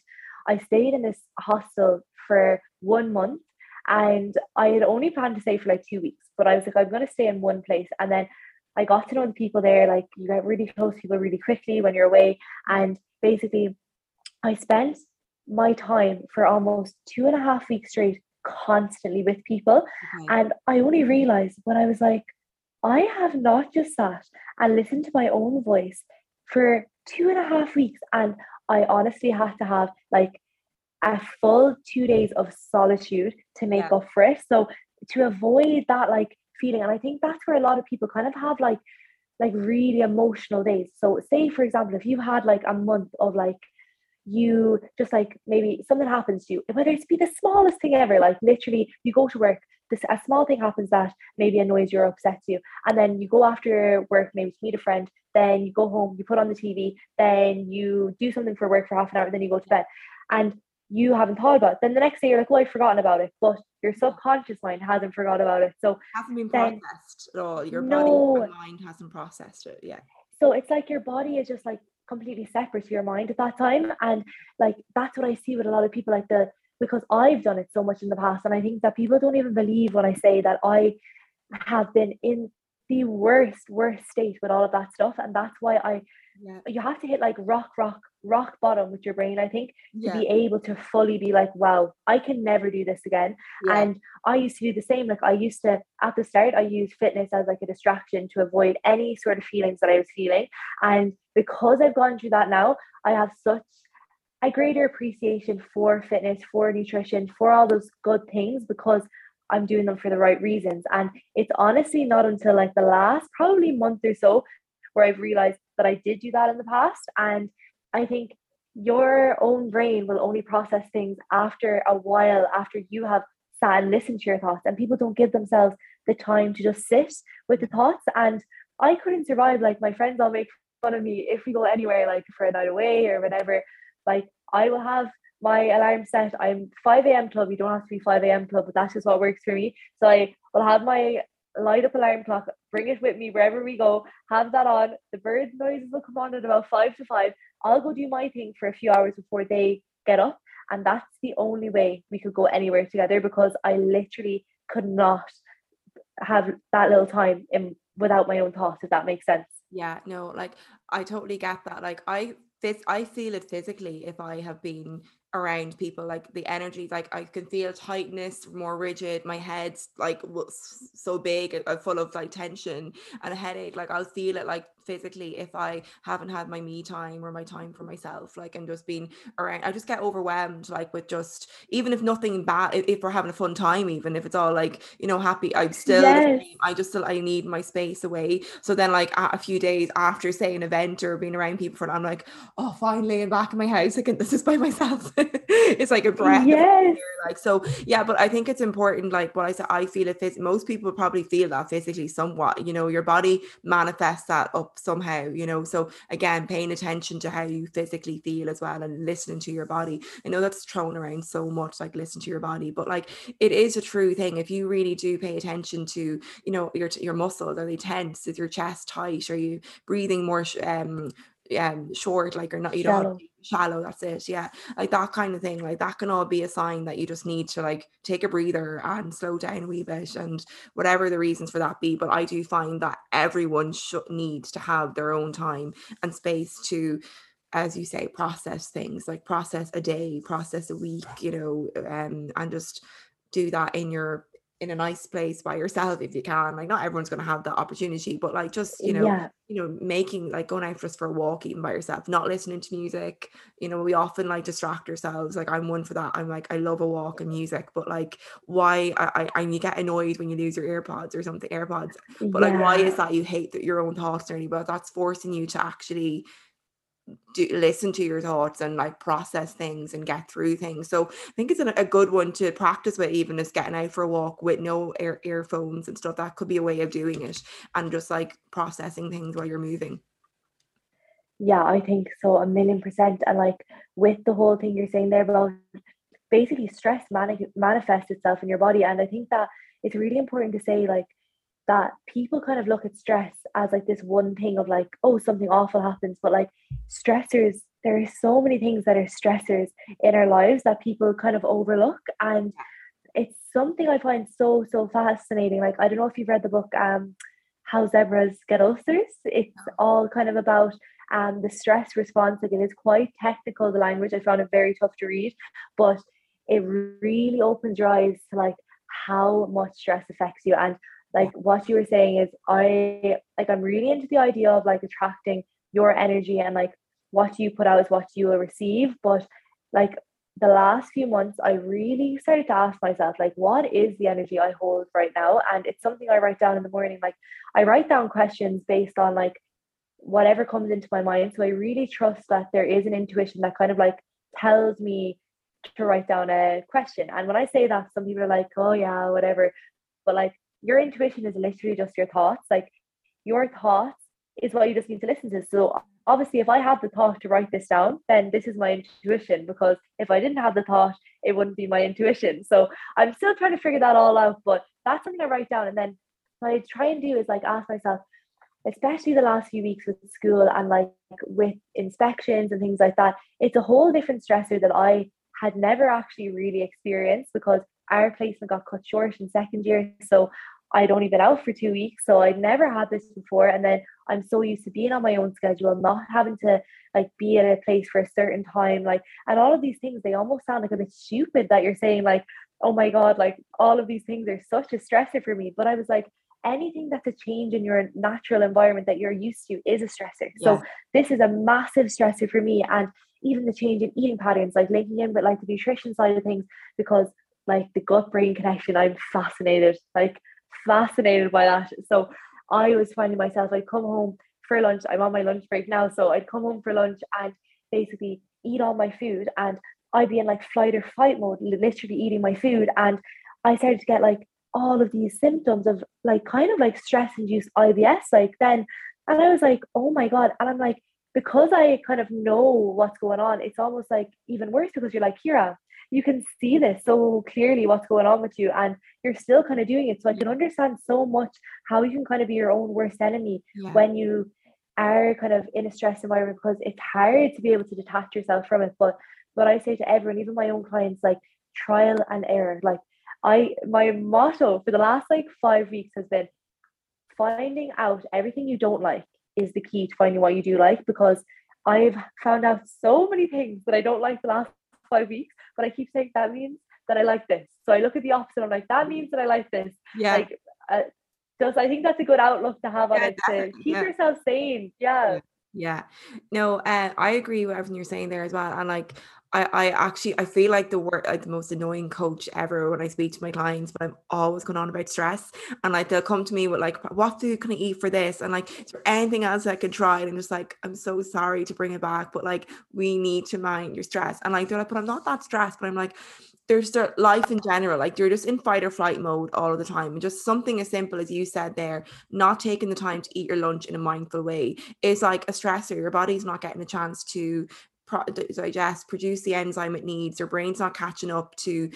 I stayed in this hostel for one month and I had only planned to stay for like two weeks, but I was like, I'm gonna stay in one place and then I got to know the people there, like you get really close to people really quickly when you're away. And basically I spent my time for almost two and a half weeks straight constantly with people. okay And I only realized when I was like, I have not just sat and listened to my own voice for two and a half weeks. And I honestly had to have like a full two days of solitude to make Yeah. up for it. So to avoid that like feeling, and I think that's where a lot of people kind of have like like really emotional days. So say for example, if you had like a month of like you just like maybe something happens to you, whether it's be the smallest thing ever, like literally you go to work, this a small thing happens that maybe annoys you or upsets you, and then you go after work maybe to meet a friend, then you go home, you put on the TV, then you do something for work for half an hour, then you go to bed. And you haven't thought about it. Then the next day you're like, well, I've forgotten about it. But your subconscious mind hasn't forgot about it. So it hasn't been then- processed at all your body No. and mind hasn't processed it yeah so it's like your body is just like completely separate to your mind at that time and like that's what i see with a lot of people like the because i've done it so much in the past and i think that people don't even believe when i say that i have been in the worst worst state with all of that stuff and that's why i yeah you have to hit like rock rock rock bottom with your brain i think to yeah be able to fully be like wow i can never do this again yeah and I used to do the same. Like I used to at the start, I used fitness as like a distraction to avoid any sort of feelings that I was feeling. And because I've gone through that now, I have such a greater appreciation for fitness, for nutrition, for all those good things because I'm doing them for the right reasons. And it's honestly not until like the last probably month or so where I've realized that I did do that in the past. And I think your own brain will only process things after a while, after you have sat and listened to your thoughts. And people don't give themselves the time to just sit with the thoughts. And I couldn't survive. Like my friends all make fun of me if we go anywhere, like for a night away or whatever. Like I will have my alarm set. I'm 5 a.m. club. You don't have to be 5 a.m. club, but that's just what works for me. So I will have my light up alarm clock, bring it with me wherever we go, have that on. The bird noises will come on at about five to five. I'll go do my thing for a few hours before they get up. And that's the only way we could go anywhere together because I literally could not have that little time in without my own thoughts, if that makes sense. Yeah, no, like I totally get that. Like I I feel it physically if I have been around people like the energy like I can feel tightness more rigid my head's like so big uh, full of like tension and a headache like I'll feel it like physically if I haven't had my me time or my time for myself like and just being around I just get overwhelmed like with just even if nothing bad if, if we're having a fun time even if it's all like you know happy I'm still Yes. I just still I need my space away so then like a, few days after say an event or being around people for I'm like oh finally I'm back in my house can this is by myself [laughs] it's like a breath Yes. like so yeah but i think it's important like what i said i feel it phys- most people probably feel that physically somewhat you know your body manifests that up somehow you know? So again paying attention to how you physically feel as well and listening to your body. I know that's thrown around so much like listen to your body but like it is a true thing. If you really do pay attention to you know your your muscles are they tense? Is your chest tight? Are you breathing more um um short like or not you don't have to shallow. that's it yeah like that kind of thing like that can all be a sign that you just need to like take a breather and slow down a wee bit and whatever the reasons for that be but i do find that everyone should need to have their own time and space to as you say process things like process a day process a week you know um, and just do that in your in a nice place by yourself if you can. Like not everyone's gonna have that opportunity, but like just you know, yeah. you know, making like going out just for a walk even by yourself, not listening to music. You know, we often like distract ourselves. Like I'm one for that. I'm like I love a walk and music, but like why I, I and you get annoyed when you lose your earpods or something, AirPods. But yeah. like why is that you hate that your own thoughts or anything? But that's forcing you to actually do listen to your thoughts and like process things and get through things. So I think it's a, good one to practice with, even just getting out for a walk with no ear, earphones and stuff. That could be a way of doing it and just like processing things while you're moving. Yeah, I think so, a million percent. And like with the whole thing you're saying there about basically stress mani- manifests itself in your body. And I think that it's really important to say, like, that people kind of look at stress as like this one thing of like, oh, something awful happens. But like stressors, there are so many things that are stressors in our lives that people kind of overlook. And it's something I find so, so fascinating. Like, I don't know if you've read the book, um, How Zebras Get Ulcers. It's all kind of about um, the stress response. Like, it is quite technical, the language. I found it very tough to read, but it really opens your eyes to like how much stress affects you. And like what you were saying is I like I'm really into the idea of like attracting your energy and like what you put out is what you will receive. But like the last few months, I really started to ask myself, like, what is the energy I hold right now? And it's something I write down in the morning. Like, I write down questions based on like whatever comes into my mind. So I really trust that there is an intuition that kind of like tells me to write down a question. And when I say that, some people are like, oh, yeah, whatever. But like, your intuition is literally just your thoughts. Like your thoughts is what you just need to listen to. So obviously, if I have the thought to write this down, then this is my intuition. Because if I didn't have the thought, it wouldn't be my intuition. So I'm still trying to figure that all out. But that's something I write down. And then what I try and do is like ask myself, especially the last few weeks with school and like with inspections and things like that, it's a whole different stressor that I had never actually really experienced because our placement got cut short in second year. So I'd only been out for two weeks. So I'd never had this before. And then I'm so used to being on my own schedule, not having to like be in a place for a certain time. Like, and all of these things, they almost sound like a bit stupid that you're saying, like, oh my God, like all of these things are such a stressor for me. But I was like, anything that's a change in your natural environment that you're used to is a stressor. Yeah. So this is a massive stressor for me. And even the change in eating patterns, like linking in with like the nutrition side of things, because like the gut brain connection, I'm fascinated, like fascinated by that. So I was finding myself, I'd come home for lunch. I'm on my lunch break now. So I'd come home for lunch and basically eat all my food and I'd be in like flight or fight mode, literally eating my food. And I started to get like all of these symptoms of like kind of like stress induced IBS. Like then, and I was like, oh my God. And I'm like, because I kind of know what's going on, it's almost like even worse because you're like, Ciara, you can see this so clearly what's going on with you and you're still kind of doing it. So i can understand so much how you can kind of be your own worst enemy yeah. when you are kind of in a stress environment because it's hard to be able to detach yourself from it. But what i say to everyone even my own clients like trial and error. Like i my motto for the last like five weeks has been finding out everything you don't like is the key to finding what you do like because I've found out so many things that I don't like the last five weeks, but I keep saying that means that I like this. So I look at the opposite. I'm like, that means that I like this. Yeah. Like, uh, does I think that's a good outlook to have on it to keep yeah. yourself sane. Yeah. yeah. Yeah. No, uh, I agree with everything you're saying there as well. And like I, I actually I feel like the word like the most annoying coach ever when I speak to my clients, but I'm always going on about stress. And like they'll come to me with like, what food can I eat for this? And like, is there anything else I can try? And I'm just like, I'm so sorry to bring it back, but like we need to mind your stress. And like they're like, but I'm not that stressed. But I'm like, there's the life in general, like you're just in fight or flight mode all of the time. And just something as simple as you said there, not taking the time to eat your lunch in a mindful way is like a stressor. Your body's not getting a chance to digest, produce the enzyme it needs. Your brain's not catching up to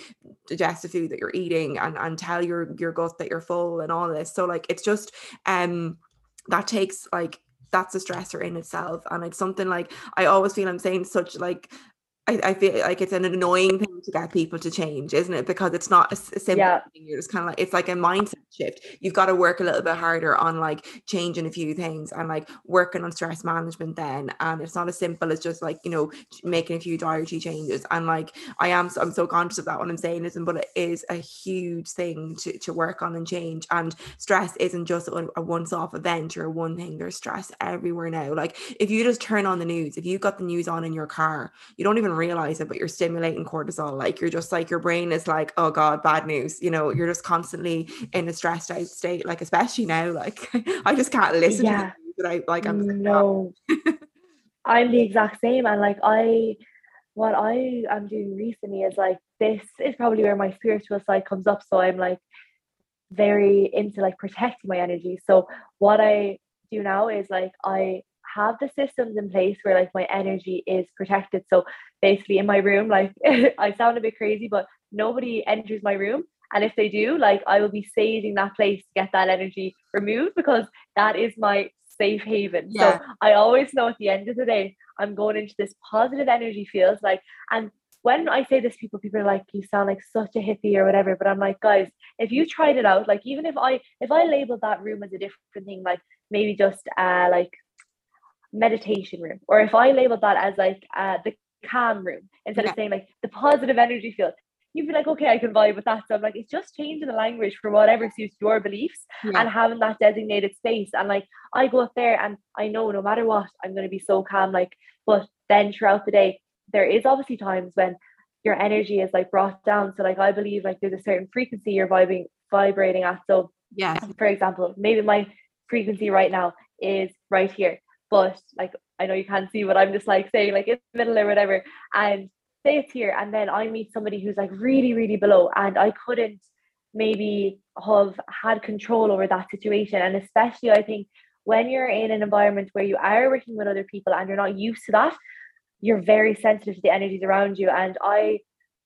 digest the food that you're eating and, and tell your your gut that you're full and all this. So like it's just um that takes like that's a stressor in itself and it's something like i always feel i'm saying such like I, I, feel like it's an annoying thing to get people to change, isn't it? Because it's not a, a simple yeah. thing. You're just kind of like it's like a mindset shift. You've got to work a little bit harder on like changing a few things and like working on stress management then. And it's not as simple as just like, you know, making a few dietary changes. And like I am I'm so conscious of that when I'm saying this, but it is a huge thing to, to work on and change. And stress isn't just a, a once-off event or one thing. There's stress everywhere now. Like if you just turn on the news, if you've got the news on in your car, you don't even realize it, but you're stimulating cortisol. Like you're just like your brain is like, oh God, bad news. You know, you're just constantly in a stressed out state. Like especially now, like [laughs] I just can't listen yeah. to without like I'm no. I'm the exact same. And like I what I am doing recently is like this is probably where my spiritual side comes up. So I'm like very into like protecting my energy. So what I do now is like I have the systems in place where like my energy is protected. So basically in my room, like [laughs] I sound a bit crazy, but nobody enters my room. And if they do, like I will be saving that place to get that energy removed because that is my safe haven. Yeah. So I always know at the end of the day, I'm going into this positive energy field. Like, and when I say this, people, people are like, you sound like such a hippie or whatever. But I'm like, guys, if you tried it out, like even if I if I labeled that room as a different thing, like maybe just uh like meditation room, or if I labeled that as like uh, the calm room instead yeah. of saying like the positive energy field, you'd be like, okay, I can vibe with that. So I'm like, it's just changing the language for whatever suits your beliefs yeah. and having that designated space. And like, I go up there and I know no matter what, I'm going to be so calm. Like, but then throughout the day, there is obviously times when your energy is like brought down. So like, I believe like there's a certain frequency you're vibing, vibrating at. So yeah, for example, maybe my frequency right now is right here but like I know you can't see what I'm just like saying like in the middle or whatever. And say it's here and then I meet somebody who's like really really below and I couldn't maybe have had control over that situation. And especially I think when you're in an environment where you are working with other people and you're not used to that you're very sensitive to the energies around you. And I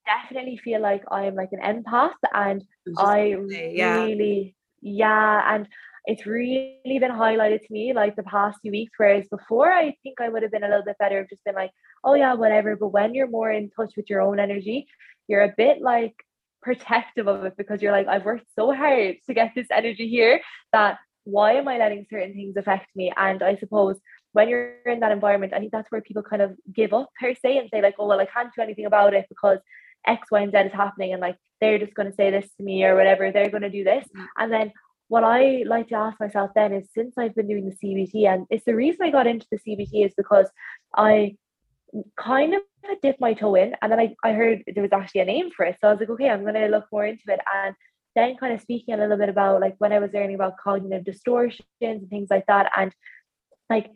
definitely feel like I'm like an empath and I say, yeah. really yeah and it's really been highlighted to me like the past few weeks. Whereas before, I think I would have been a little bit better, just been like, oh yeah, whatever. But when you're more in touch with your own energy, you're a bit like protective of it because you're like, I've worked so hard to get this energy here that why am I letting certain things affect me? And I suppose when you're in that environment, I think that's where people kind of give up per se and say, like, oh, well, I can't do anything about it because X, Y, and Z is happening. And like, they're just going to say this to me or whatever, they're going to do this. Mm. And then what I like to ask myself then is since I've been doing the CBT, and it's the reason I got into the CBT is because I kind of dipped my toe in and then I, I heard there was actually a name for it. So I was like, okay, I'm gonna look more into it. And then kind of speaking a little bit about like when I was learning about cognitive distortions and things like that. And like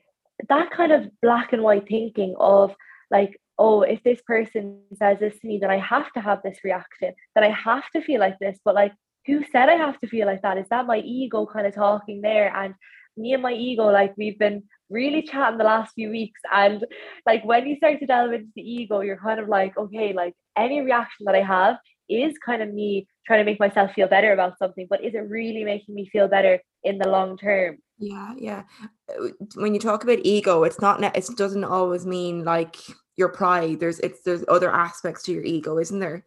that kind of black and white thinking of like, oh, if this person says this to me, then I have to have this reaction, then I have to feel like this. But like who said I have to feel like that? Is that my ego kind of talking there? And me and my ego, like we've been really chatting the last few weeks. And like when you start to delve into the ego, you're kind of like, okay, like any reaction that I have is kind of me trying to make myself feel better about something, but is it really making me feel better in the long term? Yeah, yeah. Uh, when you talk about ego, it's not it doesn't always mean like your pride. There's it's there's other aspects to your ego, isn't there?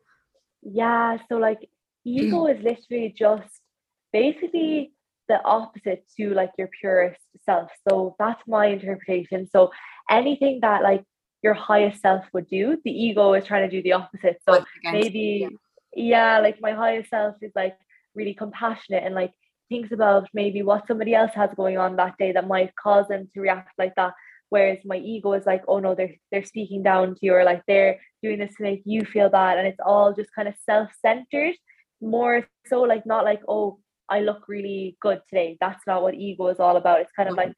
Yeah. So like ego is literally just basically the opposite to like your purest self. So that's my interpretation. So anything that like your highest self would do, the ego is trying to do the opposite. So maybe, yeah. yeah, like my highest self is like really compassionate and like thinks about maybe what somebody else has going on that day that might cause them to react like that. Whereas my ego is like, oh no, they're they're speaking down to you, or like they're doing this to make you feel bad, and it's all just kind of self-centered more so like not like oh I look really good today. That's not what ego is all about. It's kind of like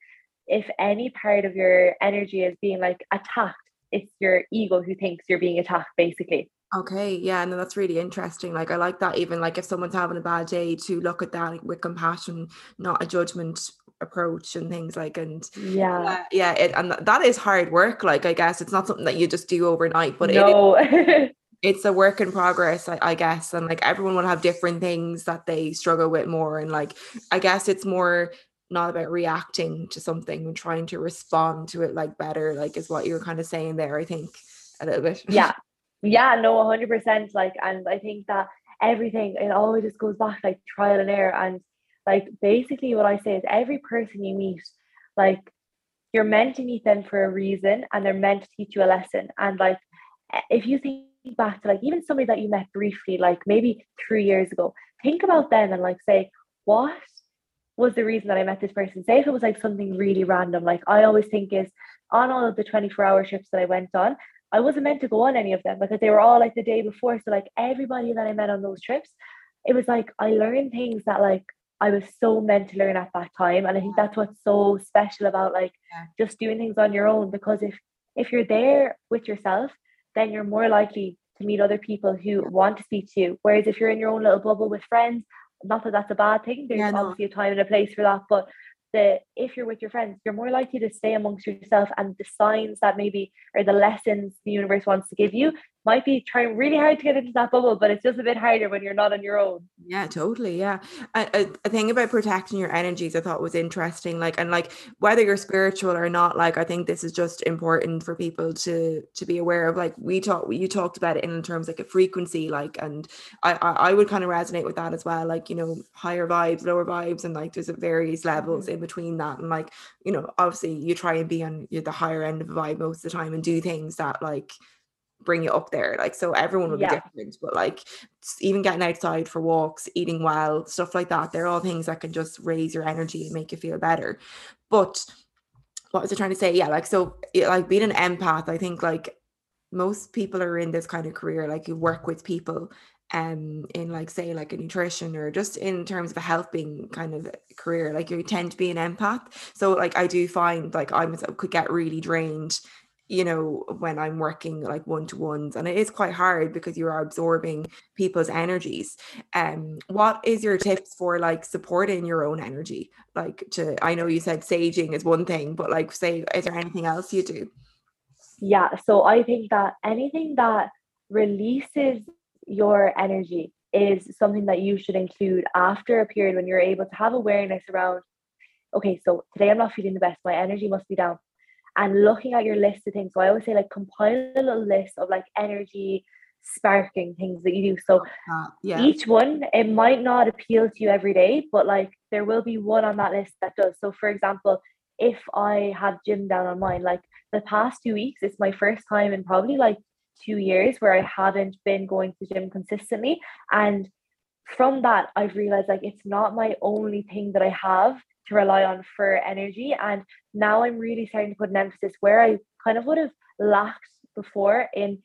if any part of your energy is being like attacked, it's your ego who thinks you're being attacked, basically. Okay, yeah, no, that's really interesting. Like, I like that. Even like if someone's having a bad day, to look at that with compassion, not a judgment approach and things like. And yeah, uh, yeah, it, and that is hard work. Like, I guess it's not something that you just do overnight, but no. it, [laughs] it's a work in progress I, I, guess and like everyone will have different things that they struggle with more and like i guess it's more not about reacting to something and trying to respond to it like better like is what you're kind of saying there i think a little bit. Yeah. [laughs] Yeah no 100% like and i think that everything it always just goes back like trial and error and like basically what i say is every person you meet like you're meant to meet them for a reason and they're meant to teach you a lesson and like if you think back to like even somebody that you met briefly like maybe three years ago think about them and like say what was the reason that I met this person. Say if it was like something really random, like I always think is on all of the 24 hour trips that I went on, I wasn't meant to go on any of them because they were all like the day before. So like everybody that I met on those trips, it was like I learned things that like I was so meant to learn at that time. And I think that's what's so special about like yeah. just doing things on your own. Because if if you're there with yourself, then you're more likely to meet other people who want to speak to you. Whereas if you're in your own little bubble with friends, not that that's a bad thing. There's yeah, no. obviously a time and a place for that, but the if you're with your friends, you're more likely to stay amongst yourself and the signs that maybe or the lessons the universe wants to give you might be trying really hard to get into that bubble, but it's just a bit harder when you're not on your own. Yeah, totally. Yeah. A, a thing about protecting your energies I thought was interesting. Like, and like whether you're spiritual or not, like I think this is just important for people to to be aware of. Like we talked, you talked about it in terms like a frequency, like, and I I, I would kind of resonate with that as well. Like, you know, higher vibes, lower vibes, and like there's various levels mm-hmm. in between that. And like, you know, obviously you try and be on the higher end of the vibe most of the time and do things that like bring you up there like so everyone will yeah. be different but like even getting outside for walks eating well stuff like that they're all things that can just raise your energy and make you feel better. But what was i trying to say? Yeah like so like being an empath i think like most people are in this kind of career like you work with people um in like say like a nutrition or just in terms of a health being kind of career like you tend to be an empath. So like i do find like i myself could get really drained you know, when I'm working like one to ones, and it is quite hard because you are absorbing people's energies. Um, what is your tips for like supporting your own energy? Like, to I know you said saging is one thing, but like, say, is there anything else you do? Yeah, so I think that anything that releases your energy is something that you should include after a period when you're able to have awareness around okay so today i'm not feeling the best my energy must be down and looking at your list of things. So I always say like compile a little list of like energy sparking things that you do. So uh, yeah. each one it might not appeal to you every day, but like there will be one on that list that does. So for example, if I have gym down on mine, like the past two weeks, it's my first time in probably like two years where I haven't been going to gym consistently. And from that, I've realized like it's not my only thing that I have to rely on for energy. And now I'm really starting to put an emphasis where I kind of would have lacked before in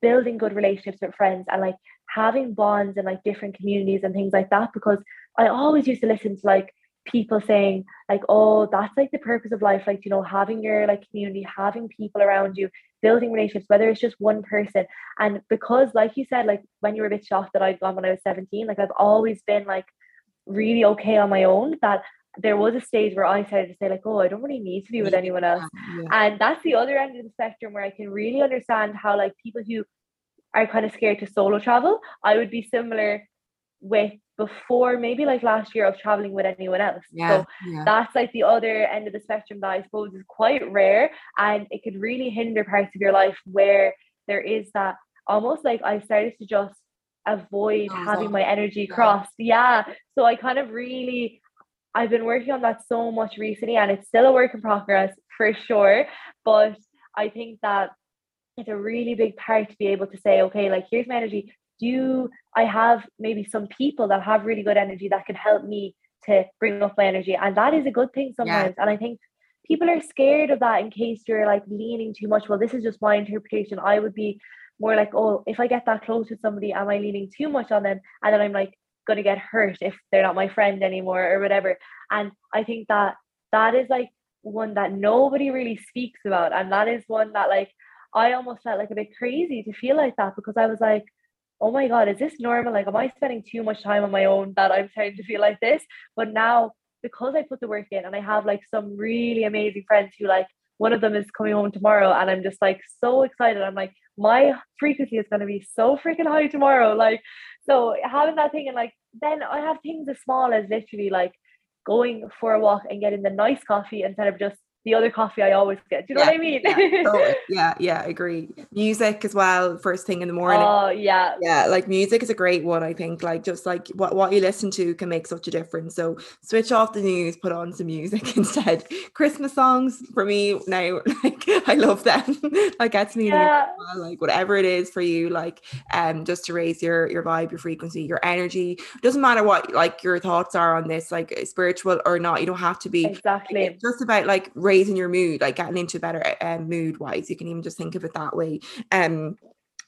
building good relationships with friends and like having bonds and like different communities and things like that. Because I always used to listen to like people saying like oh that's like the purpose of life like you know having your like community having people around you building relationships whether it's just one person and because like you said like when you were a bit shocked that I'd gone when I was 17 like I've always been like really okay on my own that there was a stage where I started to say like, oh, I don't really need to be with anyone else. Yeah. And that's the other end of the spectrum where I can really understand how like people who are kind of scared to solo travel, I would be similar with before maybe like last year of traveling with anyone else. Yeah, so yeah. that's like the other end of the spectrum that I suppose is quite rare and it could really hinder parts of your life where there is that almost like I started to just avoid oh, having my energy crossed. Yeah. So I kind of really I've been working on that so much recently and it's still a work in progress for sure. But I think that it's a really big part to be able to say, okay, like here's my energy. Do I have maybe some people that have really good energy that can help me to bring up my energy? And that is a good thing sometimes. Yeah. And I think people are scared of that in case you're like leaning too much. Well, this is just my interpretation. I would be more like, oh, if I get that close with somebody, am I leaning too much on them? And then I'm like, going to get hurt if they're not my friend anymore or whatever. And i think that that is like one that nobody really speaks about. And that is one that like i almost felt like a bit crazy to feel like that because i was like oh my god is this normal? Like am i spending too much time on my own that i'm starting to feel like this? But now because i put the work in and i have like some really amazing friends who like one of them is coming home tomorrow and i'm just like so excited. I'm like my frequency is going to be so freaking high tomorrow like so having that thing and like then I have things as small as literally like going for a walk and getting the nice coffee instead of just the other coffee I always get. Do you know yeah, what I mean? Yeah, [laughs] totally. yeah, yeah, agree. Music as well, first thing in the morning. Oh yeah. Yeah, like music is a great one, I think. Like just like what, what you listen to can make such a difference. So switch off the news, put on some music [laughs] instead. Christmas songs for me now, [laughs] like I love them. like gets me yeah. like whatever it is for you, like um just to raise your your vibe, your frequency, your energy. Doesn't matter what like your thoughts are on this, like spiritual or not. You don't have to be exactly it's just about like raising your mood, like getting into better uh, mood wise. You can even just think of it that way. Um,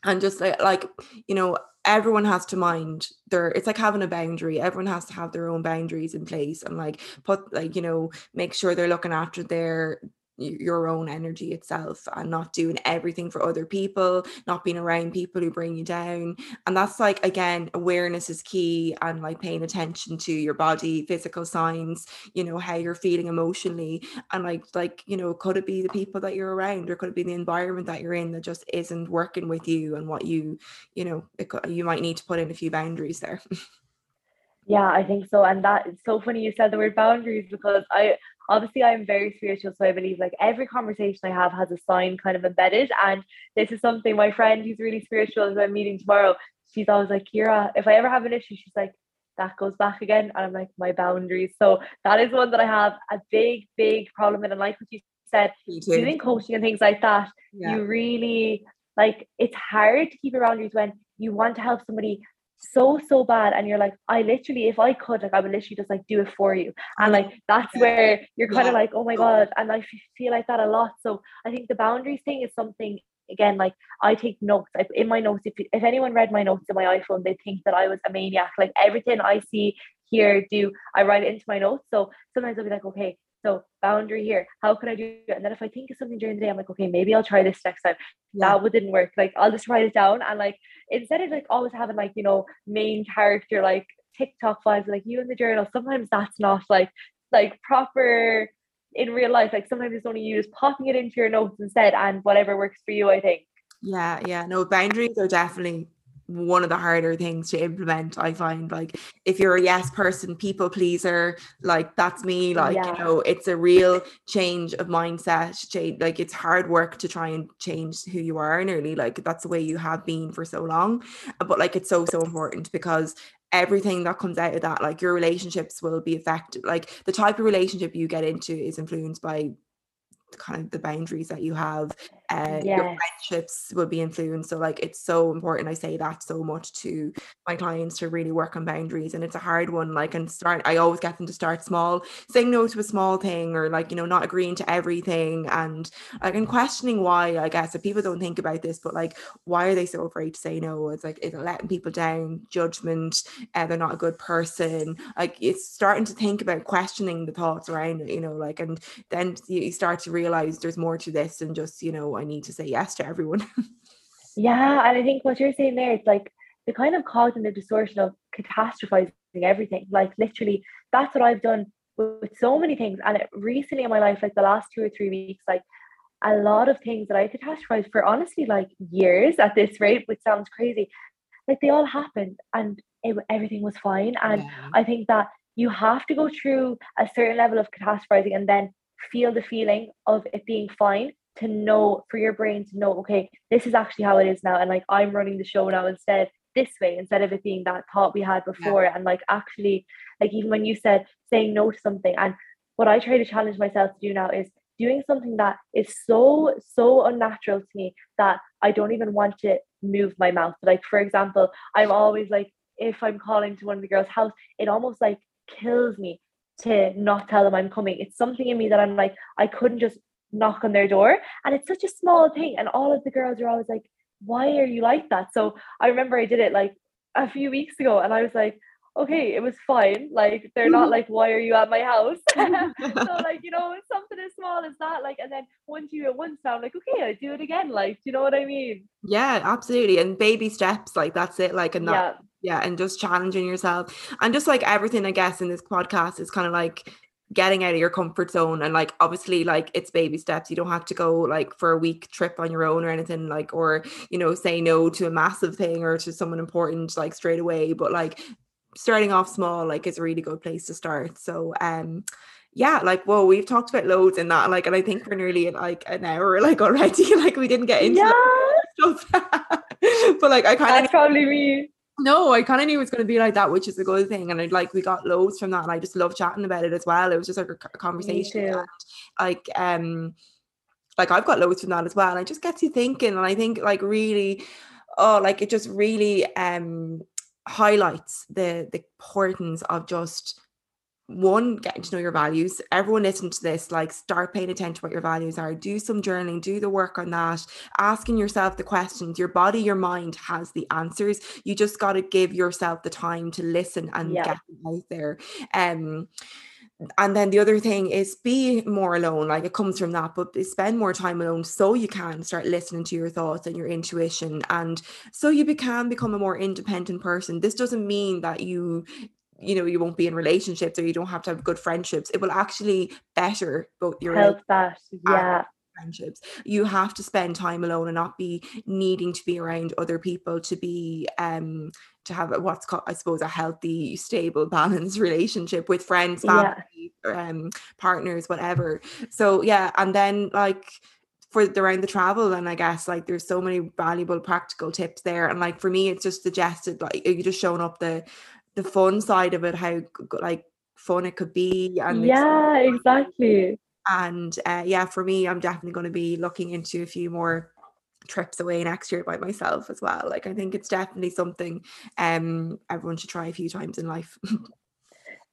and just like, like you know, everyone has to mind their it's like having a boundary everyone has to have their own boundaries in place and like put like you know make sure they're looking after their your own energy itself and not doing everything for other people, not being around people who bring you down. And that's like, again, awareness is key and like paying attention to your body, physical signs, you know, how you're feeling emotionally. And like, like, you know, could it be the people that you're around or could it be the environment that you're in that just isn't working with you and what you, you know, it, you might need to put in a few boundaries there. [laughs] Yeah, I think so. And that it's so funny you said the word boundaries because I obviously I'm very spiritual, so I believe like every conversation I have has a sign kind of embedded. And this is something my friend who's really spiritual who I'm meeting tomorrow, she's always like, Ciara, if I ever have an issue, she's like, that goes back again. And I'm like, my boundaries. So that is one that I have a big, big problem in. And like what you said, doing coaching and things like that, yeah. you really like it's hard to keep your boundaries when you want to help somebody so so bad. And you're like i literally if i could like i would literally just like do it for you. And like that's where you're kind of like oh my god. And i feel like that a lot. So i think the boundaries thing is something again like i take notes. I, in my notes if, if anyone read my notes in my iphone they think that i was a maniac. Like everything i see here do i write it into my notes. So sometimes i'll be like okay so boundary here. How could I do it? And then if I think of something during the day, I'm like, okay, maybe I'll try this next time. Yeah. That didn't work. Like I'll just write it down and like instead of like always having like, you know, main character like TikTok vibes, like you in the journal, sometimes that's not like like proper in real life. Like sometimes it's only you just popping it into your notes instead and whatever works for you, I think. Yeah, yeah. No, boundaries are definitely one of the harder things to implement i find like if you're a yes person people pleaser like that's me like yeah. you know it's a real change of mindset change like it's hard work to try and change who you are nearly like that's the way you have been for so long uh, but like it's so so important because everything that comes out of that like your relationships will be affected like the type of relationship you get into is influenced by kind of the boundaries that you have uh, yes. your friendships will be influenced so like it's so important i say that so much to my clients to really work on boundaries and it's a hard one like and start i always get them to start small saying no to a small thing or like you know not agreeing to everything and like and questioning why i guess if people don't think about this but like why are they so afraid to say no it's like is it letting people down judgment uh, they're not a good person like it's starting to think about questioning the thoughts around it you know like and then you start to realize there's more to this than just you know I need to say yes to everyone. [laughs] yeah, and I think what you're saying there, it's like the kind of cognitive distortion of catastrophizing everything. Like literally, that's what I've done with so many things. And it, recently in my life, like the last two or three weeks, like a lot of things that I catastrophized for honestly like years at this rate, which sounds crazy. Like they all happened and it, everything was fine. And yeah. I think that you have to go through a certain level of catastrophizing and then feel the feeling of it being fine to know for your brain to know okay this is actually how it is now and like i'm running the show now instead this way instead of it being that thought we had before yeah. and like actually like even when you said saying no to something and what i try to challenge myself to do now is doing something that is so so unnatural to me that i don't even want to move my mouth like for example i'm always like if i'm calling to one of the girls house it almost like kills me to not tell them i'm coming it's something in me that i'm like i couldn't just knock on their door. And it's such a small thing. And all of the girls are always like, why are you like that? So I remember I did it like a few weeks ago and I was like, okay, it was fine. Like they're not mm-hmm. like, why are you at my house? [laughs] [laughs] so like, you know, something as small as that. Like, and then once you do it once now, I'm like, okay, I do it again. Like, do you know what I mean? Yeah, absolutely. And baby steps, like that's it. Like, and not yeah. yeah, and just challenging yourself. And just like everything, I guess, in this podcast is kind of like getting out of your comfort zone and like obviously like it's baby steps you don't have to go like for a week trip on your own or anything like or you know say no to a massive thing or to someone important like straight away but like starting off small like is a really good place to start. So um yeah, like whoa, we've talked about loads in that, like, and I think we're nearly at like an hour, [laughs] like already, [laughs] like we didn't get into yeah. [laughs] stuff. but like I kind of probably me. No, I kind of knew it was going to be like that, which is a good thing. And I like we got loads from that, and I just love chatting about it as well. It was just like a, a conversation, and, like um, like I've got loads from that as well. And it just gets you thinking, and I think like really, oh, like it just really um highlights the the importance of just one getting to know your values. Everyone listen to this like start paying attention to what your values are. Do some journaling do the work on that. Asking yourself the questions. Your body your mind has the answers. You just got to give yourself the time to listen and Yeah. get out there. Um and then the other thing is be more alone. Like it comes from that but spend more time alone so you can start listening to your thoughts and your intuition and so you be- can become a more independent person. This doesn't mean that you you know you won't be in relationships or you don't have to have good friendships it will actually better both your Help that. Yeah. friendships you have to spend time alone and not be needing to be around other people to be um to have what's called i suppose a healthy stable [laughs] balanced relationship with friends Yeah. family um partners whatever so yeah and then like for the around the travel and I guess like there's so many valuable practical tips there and like for me it's just suggested like you just showing up the the fun side of it how like fun it could be and Yeah, exactly. and uh, yeah for me i'm definitely going to be looking into a few more trips away next year by myself as well like i think it's definitely something um everyone should try a few times in life [laughs]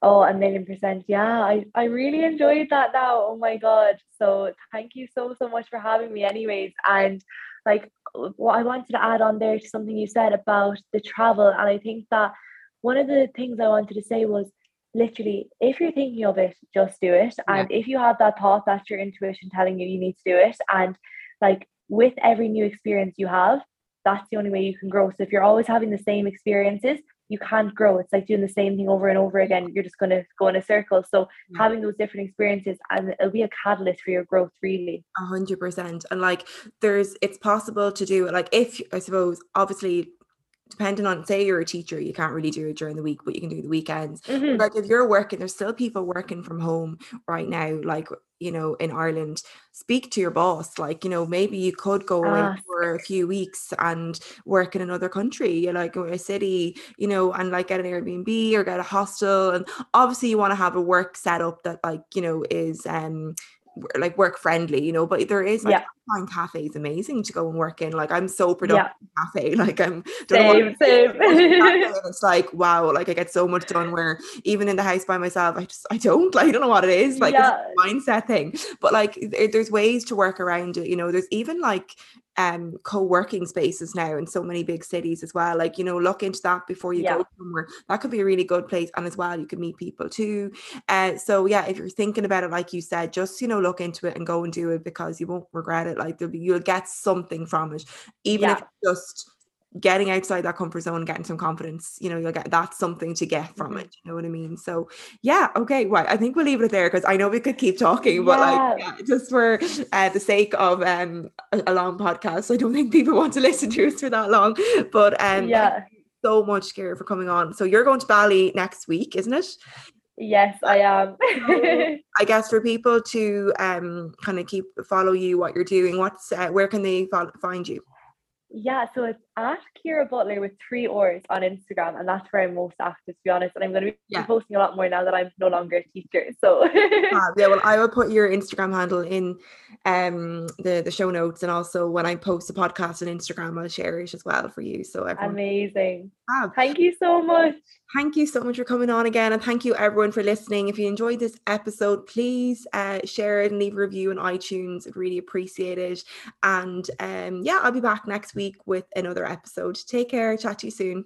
Oh, a million percent. Yeah, I, I really enjoyed that now. Oh my God. So thank you so, so much for having me, anyways. And like what I wanted to add on there to something you said about the travel. And I think that one of the things I wanted to say was literally, if you're thinking of it, just do it. Yeah. And if you have that thought, that's your intuition telling you you need to do it. And like with every new experience you have, that's the only way you can grow. So if you're always having the same experiences, you can't grow. It's like doing the same thing over and over again. You're just going to go in a circle. So Yeah. having those different experiences and it'll be a catalyst for your growth, really. A hundred percent. And like there's it's possible to do it. Like if I suppose obviously depending on say you're a teacher, you can't really do it during the week, but you can do the weekends. Mhm. Like if you're working, there's still people working from home right now, like you know, in Ireland. Speak to your boss. Like, you know, maybe you could go away Ask. for a few weeks and work in another country, you like or a city, you know, and like get an Airbnb or get a hostel. And obviously you want to have a work setup that like, you know, is um like work friendly, you know, but there is like Yeah. Alpine cafe is amazing to go and work in. Like I'm so productive in cafe. [laughs] Like I'm don't know what- Same, same. [laughs] it's like wow like i get so much done where even in the house by myself i just i don't like [laughs] i don't know what it is like it's Yeah. a mindset thing but like there's ways to work around it you know there's even like um co-working spaces now in so many big cities as well like you know look into that before you Yeah. go somewhere that could be a really good place and as well you can meet people too uh so yeah if you're thinking about it like you said just you know look into it and go and do it because you won't regret it like be you'll get something from it even if Yeah. it's just getting outside that comfort zone getting some confidence you know you'll get that's something to get from Mhm. it you know what i mean so yeah okay well i think we'll leave it there because i know we could keep talking but like Yeah. yeah, just for uh, the sake of um a, a long podcast i don't think people want to [laughs] listen to us for that long but um yeah. so much Ciara for coming on so you're going to Bali next week isn't it Yes, I am. [laughs] I guess for people to um kind of keep follow you what you're doing what's uh, where can they find you Yeah, so it's at Ciara Butler with three R's on Instagram, and that's where I'm most active, to be honest. And I'm going to be Yeah. posting a lot more now that I'm no longer a teacher. So, Fab. [laughs] yeah, well, I will put your Instagram handle in um the the show notes, and also when I post a podcast on Instagram, I'll share it as well for you. So everyone, amazing. fab. Thank you so much. thank you so much for coming on again, and thank you everyone for listening. If you enjoyed this episode, please uh, share it and leave a review on iTunes. I'd really appreciate it. And um, yeah, I'll be back next week with another episode. Take care. Chat to you soon.